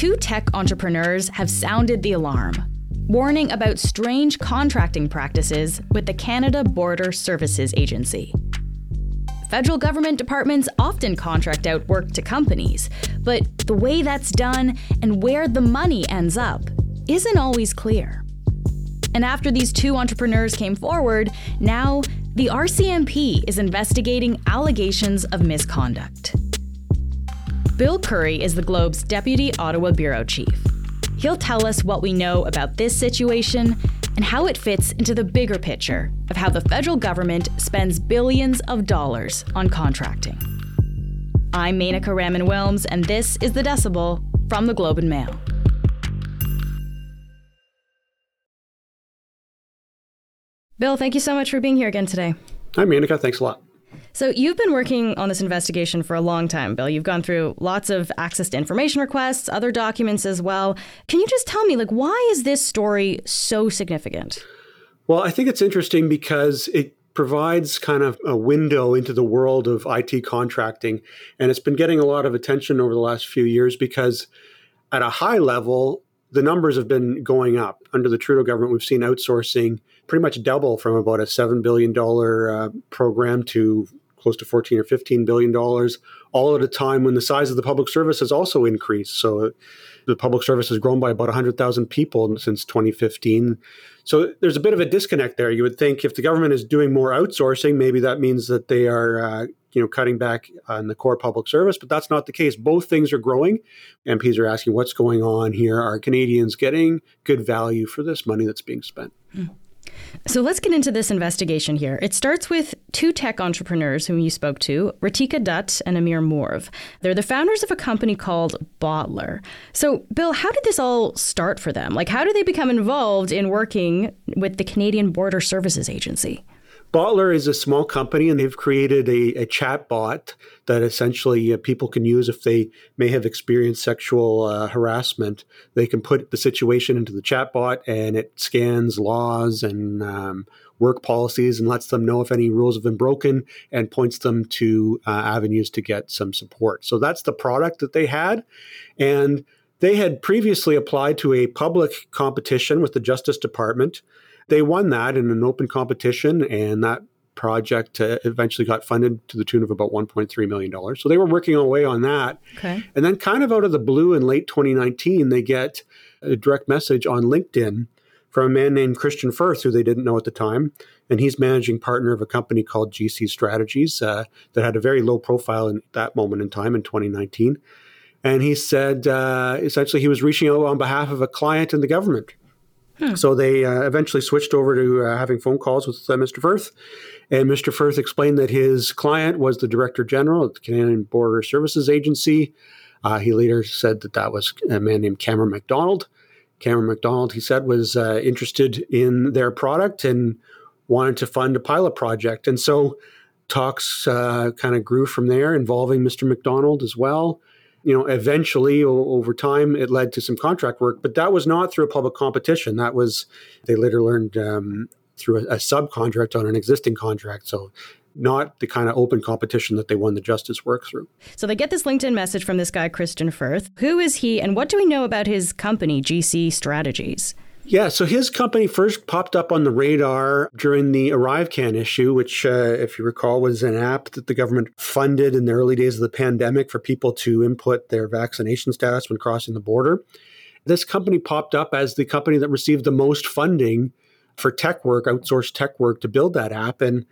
two tech entrepreneurs have sounded the alarm, warning about strange contracting practices with the Canada Border Services Agency. Federal government departments often contract out work to companies, but the way that's done and where the money ends up isn't always clear. And after these two entrepreneurs came forward, now the RCMP is investigating allegations of misconduct. Bill Curry is the Globe's Deputy Ottawa Bureau Chief. He'll tell us what we know about this situation and how it fits into the bigger picture of how the federal government spends billions of dollars on contracting. I'm Menaka Raman Wilms, and this is The Decibel from the Globe and Mail. Bill, thank you so much for being here again today. Hi, Menaka. Thanks a lot. So, you've been working on this investigation for a long time, Bill. You've gone through lots of access to information requests, other documents as well. Can you just tell me, like, why is this story so significant? Well, I think it's interesting because it provides kind of a window into the world of IT contracting. And it's been getting a lot of attention over the last few years because, at a high level, the numbers have been going up. Under the Trudeau government, we've seen outsourcing pretty much double from about a $7 billion uh, program to close to 14 or 15 billion dollars all at a time when the size of the public service has also increased. So the public service has grown by about 100,000 people since 2015 so there's a bit of a disconnect there. You would think if the government is doing more outsourcing maybe that means that they are uh, you know cutting back on the core public service but that's not the case. Both things are growing. Mps are asking what's going on here. Are canadians getting good value for this money that's being spent? Mm. So let's get into this investigation here. It starts with two tech entrepreneurs whom you spoke to, Ritika Dutt and Amir Morv. They're the founders of a company called Botler. So, Bill, how did this all start for them? Like, how did they become involved in working with the Canadian Border Services Agency? Botler is a small company, and they've created a, a chat bot that essentially uh, people can use if they may have experienced sexual uh, harassment. They can put the situation into the chat bot, and it scans laws and um, work policies and lets them know if any rules have been broken and points them to uh, avenues to get some support. So that's the product that they had. And they had previously applied to a public competition with the Justice Department they won that in an open competition, and that project uh, eventually got funded to the tune of about $1.3 million. So they were working away on that. Okay. And then, kind of out of the blue in late 2019, they get a direct message on LinkedIn from a man named Kristian Firth, who they didn't know at the time. And he's managing partner of a company called GC Strategies uh, that had a very low profile in that moment in time in 2019. And he said uh, essentially he was reaching out on behalf of a client in the government Hmm. So they uh, eventually switched over to uh, having phone calls with uh, Mr. Firth. And Mr. Firth explained that his client was the Director General at the Canadian Border Services Agency. Uh, he later said that that was a man named Cameron MacDonald. Cameron MacDonald, he said, was uh, interested in their product and wanted to fund a pilot project. And so talks uh, kind of grew from there, involving Mr. MacDonald as well you know, eventually over time, it led to some contract work, but that was not through a public competition. That was, they later learned um, through a, a subcontract on an existing contract. So not the kind of open competition that they won the justice work through. So they get this LinkedIn message from this guy, Kristian Firth. Who is he, and what do we know about his company, GC Strategies? Yeah, so his company first popped up on the radar during the ArriveCan issue, which, uh, if you recall, was an app that the government funded in the early days of the pandemic for people to input their vaccination status when crossing the border. This company popped up as the company that received the most funding for tech work, outsourced tech work to build that app. And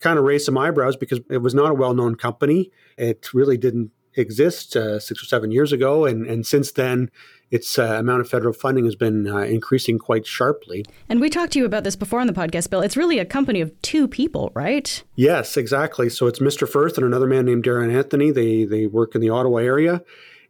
kind of raised some eyebrows because it was not a well known company. It really didn't exist uh, six or seven years ago. And, and since then, its uh, amount of federal funding has been uh, increasing quite sharply. And we talked to you about this before on the podcast, Bill. It's really a company of two people, right? Yes, exactly. So it's Mr. Firth and another man named Darren Anthony. They they work in the Ottawa area.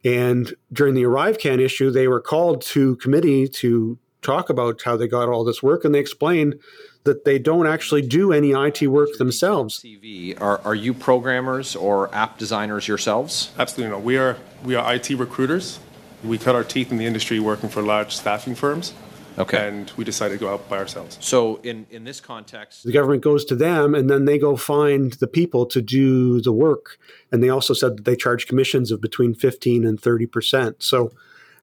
And during the ArriveCan issue, they were called to committee to talk about how they got all this work, and they explain that they don't actually do any IT work themselves. CV, are, are you programmers or app designers yourselves? Absolutely not. We are we are IT recruiters. We cut our teeth in the industry working for large staffing firms. Okay. And we decided to go out by ourselves. So, in, in this context, the government goes to them and then they go find the people to do the work. And they also said that they charge commissions of between 15 and 30%. So,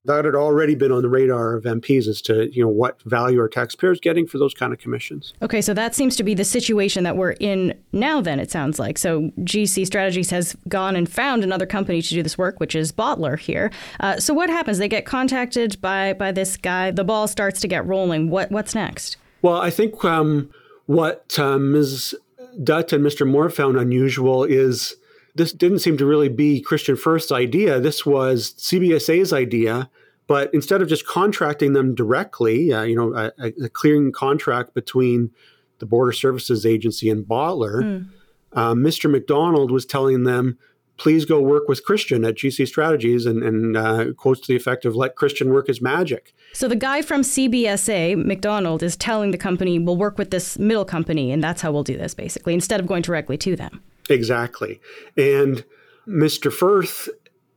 that had already been on the radar of MPs as to you know what value are taxpayers getting for those kind of commissions. Okay, so that seems to be the situation that we're in now. Then it sounds like so. GC Strategies has gone and found another company to do this work, which is Botler here. Uh, so what happens? They get contacted by by this guy. The ball starts to get rolling. What what's next? Well, I think um, what uh, Ms. Dutt and Mr. Morv found unusual is this didn't seem to really be Kristian Firth's idea. This was CBSA's idea. But instead of just contracting them directly, uh, you know, a, a, clearing contract between the Border Services Agency and Botler, mm. uh, Mr. MacDonald was telling them, please go work with Kristian at GC Strategies and, and uh, quotes to the effect of let Kristian work his magic. So the guy from CBSA, MacDonald, is telling the company, we'll work with this middle company and that's how we'll do this, basically, instead of going directly to them. Exactly. And Mr. Firth,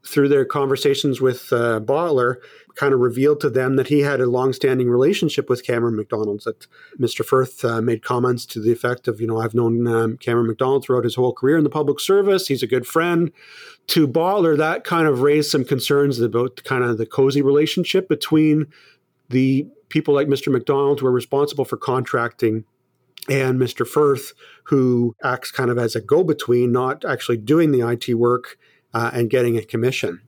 through their conversations with uh, Botler, kind of revealed to them that he had a long-standing relationship with Cameron MacDonald. That Mr. Firth uh, made comments to the effect of, you know, I've known um, Cameron MacDonald throughout his whole career in the public service. He's a good friend. To Bottler, that kind of raised some concerns about kind of the cozy relationship between the people like Mr. MacDonald who are responsible for contracting and Mr. Firth, who acts kind of as a go between, not actually doing the IT work uh, and getting a commission.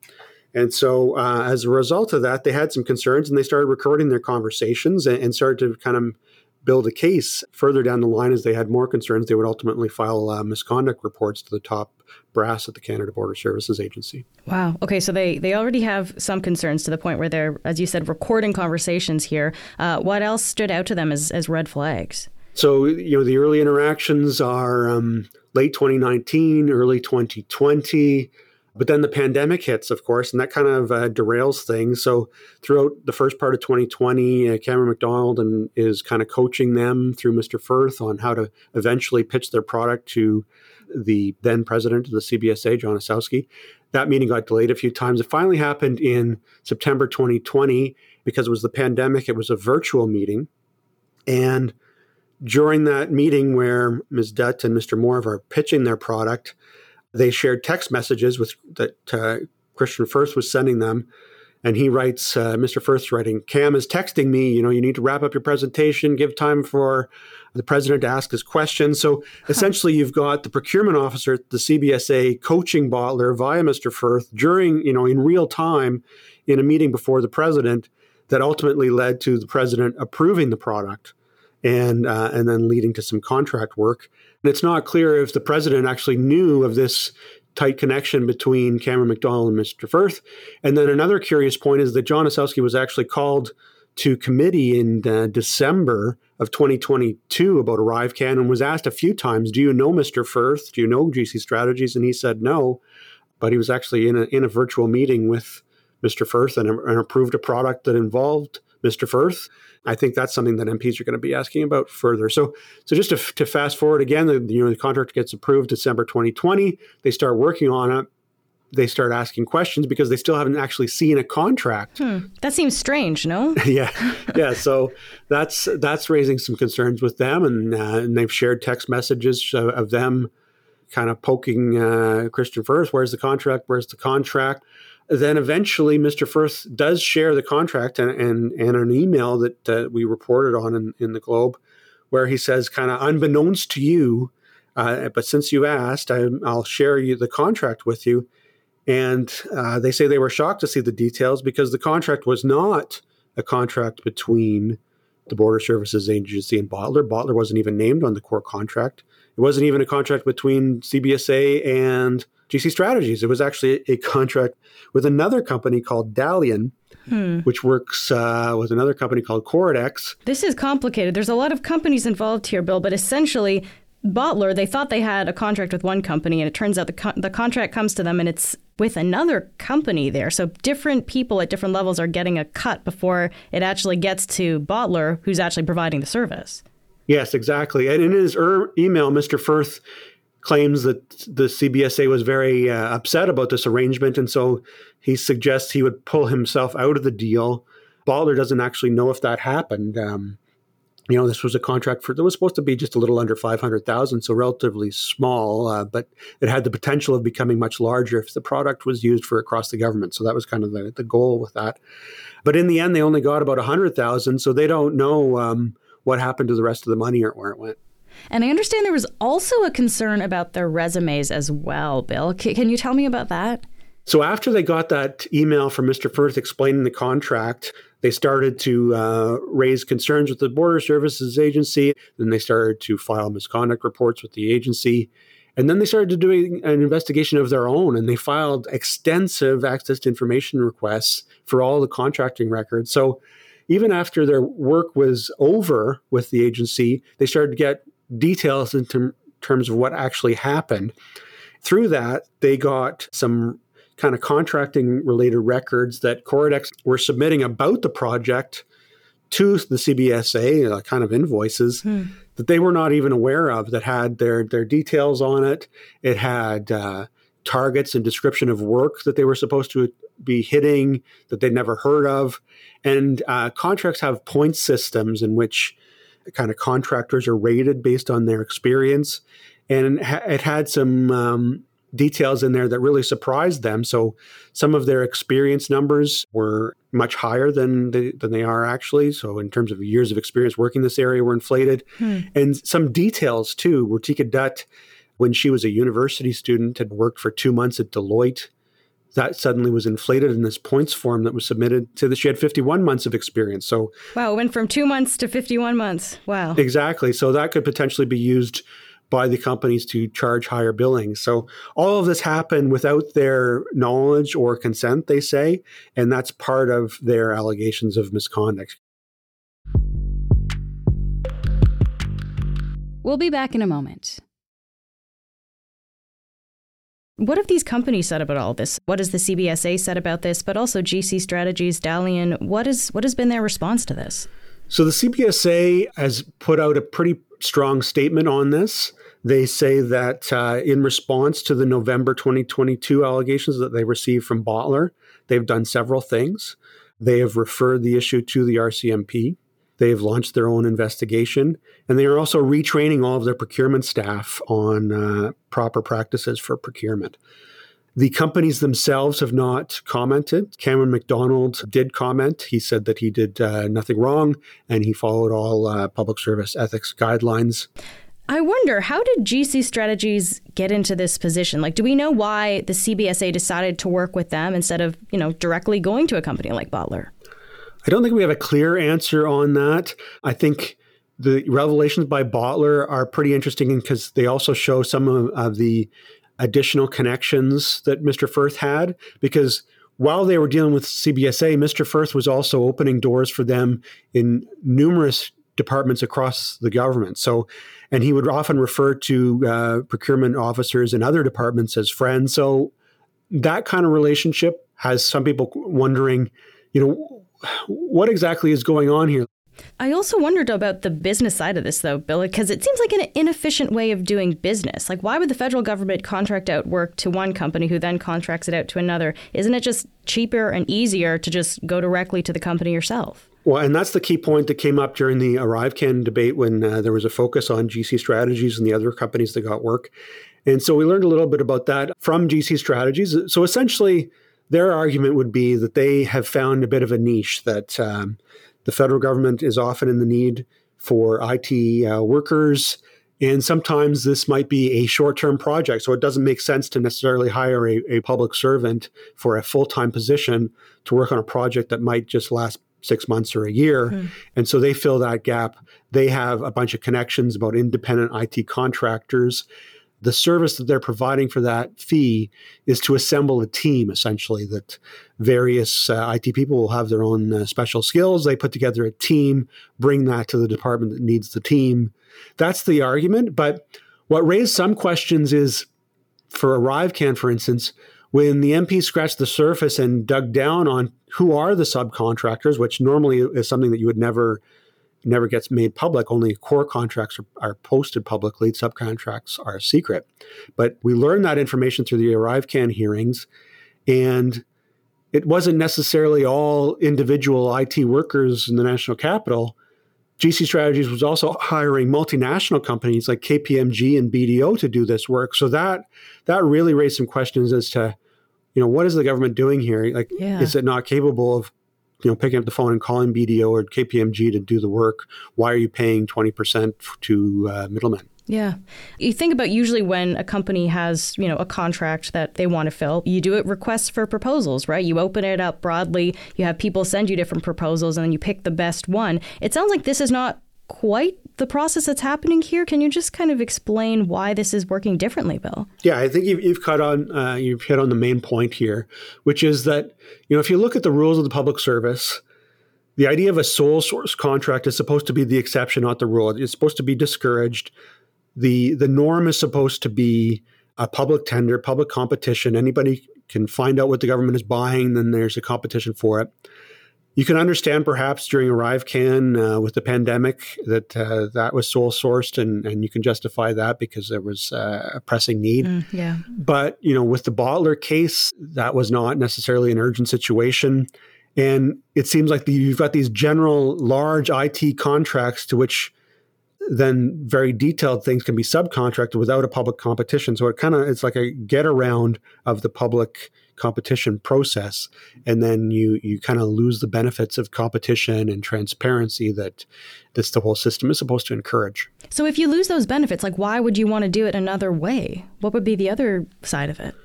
And so, uh, as a result of that, they had some concerns and they started recording their conversations and, and, started to kind of build a case further down the line as they had more concerns. They would ultimately file uh, misconduct reports to the top brass at the Canada Border Services Agency. Wow. Okay, so they, they already have some concerns to the point where they're, as you said, recording conversations here. Uh, what else stood out to them as, as red flags? So, you know, the early interactions are um, late 2019, early 2020. But then the pandemic hits, of course, and that kind of uh, derails things. So throughout the first part of 2020, uh, Cameron MacDonald and is kind of coaching them through Mr. Firth on how to eventually pitch their product to the then president of the CBSA, John Ossowski. That meeting got delayed a few times. It finally happened in September 2020 because it was the pandemic. It was a virtual meeting, and during that meeting where Ms. Dutt and Mr. Morv are pitching their product, they shared text messages with that uh, Kristian Firth was sending them. And he writes, uh, Mr. Firth's writing, Cam is texting me, you know, you need to wrap up your presentation, give time for the president to ask his questions. So essentially, you've got the procurement officer at the CBSA coaching Botler via Mr. Firth during, you know, in real time in a meeting before the president that ultimately led to the president approving the product and uh, and then leading to some contract work. And it's not clear if the president actually knew of this tight connection between Cameron MacDonald and Mr. Firth. And then another curious point is that John Ossowski was actually called to committee in uh, December of 2022 about ArriveCan and was asked a few times, "Do you know Mr. Firth? Do you know GC Strategies?" And he said no, but he was actually in a in a virtual meeting with Mr. Firth and, and approved a product that involved Mr. Firth. I think that's something that MPs are going to be asking about further. So, so just to, to fast forward again, the, you know, the contract gets approved December 2020. They start working on it. They start asking questions because they still haven't actually seen a contract. Hmm. That seems strange, no? yeah, yeah. So that's that's raising some concerns with them, and uh, and they've shared text messages of, of them kind of poking uh, Kristian Firth. Where's the contract? Where's the contract? Then eventually Mr. Firth does share the contract and, and, and an email that uh, we reported on in, in, the Globe where he says, kind of unbeknownst to you, uh, but since you asked, I, will share you the contract with you. And uh, they say they were shocked to see the details because the contract was not a contract between the Border Services Agency and Botler. Botler wasn't even named on the core contract. It wasn't even a contract between CBSA and GC Strategies. It was actually a contract with another company called Dalian, hmm. which works uh, with another company called Coradix. This is complicated. There's a lot of companies involved here, Bill, but essentially, Botler, they thought they had a contract with one company, and it turns out the, co- the contract comes to them and it's with another company there. So different people at different levels are getting a cut before it actually gets to Botler, who's actually providing the service. Yes, exactly. And in his er- email, Mr. Firth claims that the CBSA was very uh, upset about this arrangement, and so he suggests he would pull himself out of the deal. Botler doesn't actually know if that happened. Um, you know, this was a contract for that was supposed to be just a little under five hundred thousand, so relatively small, uh, but it had the potential of becoming much larger if the product was used for across the government. So that was kind of the, the goal with that. But in the end, they only got about a hundred thousand, so they don't know um, what happened to the rest of the money or where it went. And I understand there was also a concern about their resumes as well. Bill, C- can you tell me about that? So after they got that email from Mr. Firth explaining the contract, they started to uh, raise concerns with the Border Services Agency. Then they started to file misconduct reports with the agency. And then they started doing an investigation of their own, and they filed extensive access to information requests for all the contracting records. So even after their work was over with the agency, they started to get details in ter- terms of what actually happened. Through that, they got some kind of contracting related records that Coradix were submitting about the project to the CBSA, uh, kind of invoices hmm. that they were not even aware of that had their their details on it. It had uh, targets and description of work that they were supposed to be hitting that they'd never heard of, and uh, contracts have point systems in which kind of contractors are rated based on their experience, and it had some um, details in there that really surprised them. So some of their experience numbers were much higher than they, than they are actually. So in terms of years of experience working this area, were inflated, hmm. and some details too. Ritika Dutt, when she was a university student, had worked for two months at Deloitte. That suddenly was inflated in this points form that was submitted to that she had 51 months of experience. So wow, it went from two months to 51 months. Wow, exactly. So that could potentially be used by the companies to charge higher billings. So all of this happened without their knowledge or consent, they say, and that's part of their allegations of misconduct. We'll be back in a moment. What have these companies said about all this? What has the CBSA said about this? But also GC Strategies, Dalian, what is what has been their response to this? So the CBSA has put out a pretty strong statement on this. They say that uh, in response to the November 2022 allegations that they received from Botler, they've done several things. They have referred the issue to the RCMP. They have launched their own investigation, and they are also retraining all of their procurement staff on uh, proper practices for procurement. The companies themselves have not commented. Cameron MacDonald did comment. He said that he did uh, nothing wrong and he followed all uh, public service ethics guidelines. I wonder, how did GC Strategies get into this position? Like, do we know why the CBSA decided to work with them instead of, you know, directly going to a company like Botler? I don't think we have a clear answer on that. I think the revelations by Botler are pretty interesting because they also show some of, of the additional connections that Mr. Firth had because while they were dealing with CBSA, Mr. Firth was also opening doors for them in numerous departments across the government. So, and he would often refer to uh, procurement officers in other departments as friends. So, that kind of relationship has some people wondering, you know, what exactly is going on here? I also wondered about the business side of this, though, Bill, because it seems like an inefficient way of doing business. Like, why would the federal government contract out work to one company who then contracts it out to another? Isn't it just cheaper and easier to just go directly to the company yourself? Well, and that's the key point that came up during the ArriveCan debate when uh, there was a focus on GC strategies and the other companies that got work. And so we learned a little bit about that from GC strategies. So essentially, their argument would be that they have found a bit of a niche that um, the federal government is often in the need for IT uh, workers. And sometimes this might be a short term project. So it doesn't make sense to necessarily hire a, a public servant for a full time position to work on a project that might just last six months or a year. Mm-hmm. And so they fill that gap. They have a bunch of connections about independent IT contractors. The service that they're providing for that fee is to assemble a team, essentially, that various uh, IT people will have their own uh, special skills. They put together a team, bring that to the department that needs the team. That's the argument. But what raised some questions is for ArriveCan, for instance, when the MP scratched the surface and dug down on who are the subcontractors, which normally is something that you would never never gets made public. Only core contracts are, are posted publicly. Subcontracts are secret. But we learned that information through the ArriveCan hearings, and it wasn't necessarily all individual IT workers in the national capital. GC Strategies was also hiring multinational companies like KPMG and BDO to do this work. So that that really raised some questions as to, you know, what is the government doing here? Like, yeah. is it not capable of, you know, picking up the phone and calling BDO or KPMG to do the work? Why are you paying twenty percent to uh, middlemen? Yeah. You think about usually when a company has, you know, a contract that they want to fill, you do it requests for proposals, right? You open it up broadly, you have people send you different proposals and then you pick the best one. It sounds like this is not quite the process that's happening here. Can you just kind of explain why this is working differently, Bill? Yeah, I think you've, you've cut on uh, you've hit on the main point here, which is that you know if you look at the rules of the public service, the idea of a sole source contract is supposed to be the exception, not the rule. It's supposed to be discouraged the the norm is supposed to be a public tender, public competition. Anybody can find out what the government is buying, then there's a competition for it. You can understand perhaps during ArriveCan uh, with the pandemic that uh, that was sole sourced, and, and you can justify that because there was uh, a pressing need. Mm, yeah. But you know, with the Botler case, that was not necessarily an urgent situation, and it seems like the, you've got these general large IT contracts to which then very detailed things can be subcontracted without a public competition. So it kind of it's like a get around of the public competition process, and then you you kind of lose the benefits of competition and transparency that this the whole system is supposed to encourage. So if you lose those benefits, like why would you want to do it another way? What would be the other side of it?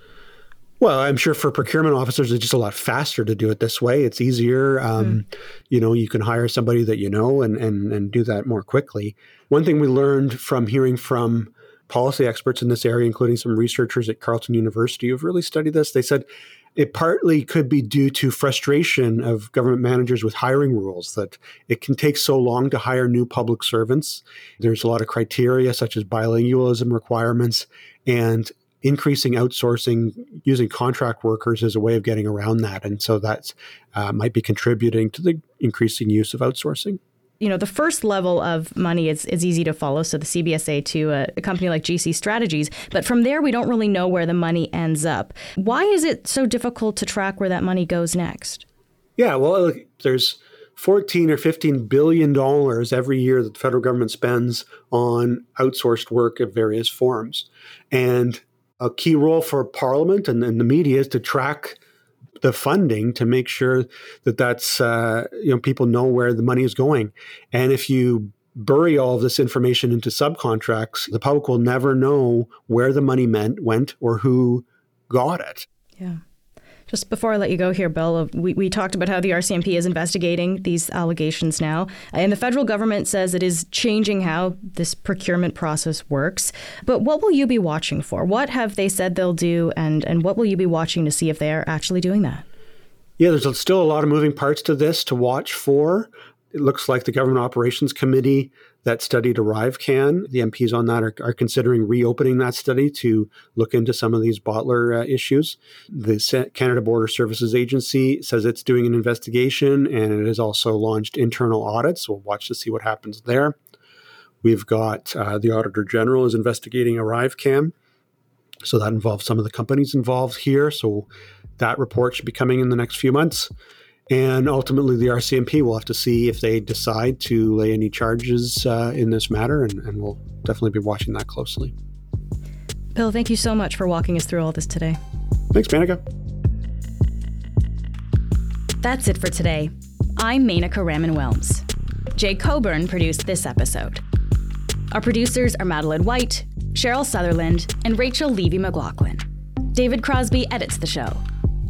Well, I'm sure for procurement officers, it's just a lot faster to do it this way. It's easier. Um, mm. You know, you can hire somebody that you know and, and, and do that more quickly. One thing we learned from hearing from policy experts in this area, including some researchers at Carleton University who've really studied this, they said it partly could be due to frustration of government managers with hiring rules, that it can take so long to hire new public servants. There's a lot of criteria, such as bilingualism requirements. And increasing outsourcing using contract workers as a way of getting around that. And so that uh, might be contributing to the increasing use of outsourcing. You know, the first level of money is, is easy to follow. So the CBSA to a, a company like GC Strategies. But from there, we don't really know where the money ends up. Why is it so difficult to track where that money goes next? Yeah, well, there's 14 or 15 billion dollars every year that the federal government spends on outsourced work of various forms. And a key role for Parliament and, and the media is to track the funding to make sure that that's uh, you know people know where the money is going. And if you bury all of this information into subcontracts, the public will never know where the money meant went or who got it. Yeah. Just before I let you go here, Bill, uh, we, we talked about how the RCMP is investigating these allegations now. And the federal government says it is changing how this procurement process works. But what will you be watching for? What have they said they'll do? And, and what will you be watching to see if they are actually doing that? Yeah, there's still a lot of moving parts to this to watch for. It looks like the Government Operations Committee that studied ArriveCan, the MPs on that are, are, considering reopening that study to look into some of these Botler uh, issues. The Canada Border Services Agency says it's doing an investigation and it has also launched internal audits. We'll watch to see what happens there. We've got uh, the Auditor General is investigating ArriveCan. So that involves some of the companies involved here. So that report should be coming in the next few months. And ultimately, the RCMP will have to see if they decide to lay any charges uh, in this matter, and, and we'll definitely be watching that closely. Bill, thank you so much for walking us through all this today. Thanks, Menaka. That's it for today. I'm Menaka Raman Wilms. Jay Coburn produced this episode. Our producers are Madeline White, Cheryl Sutherland, and Rachel Levy McLaughlin. David Crosby edits the show.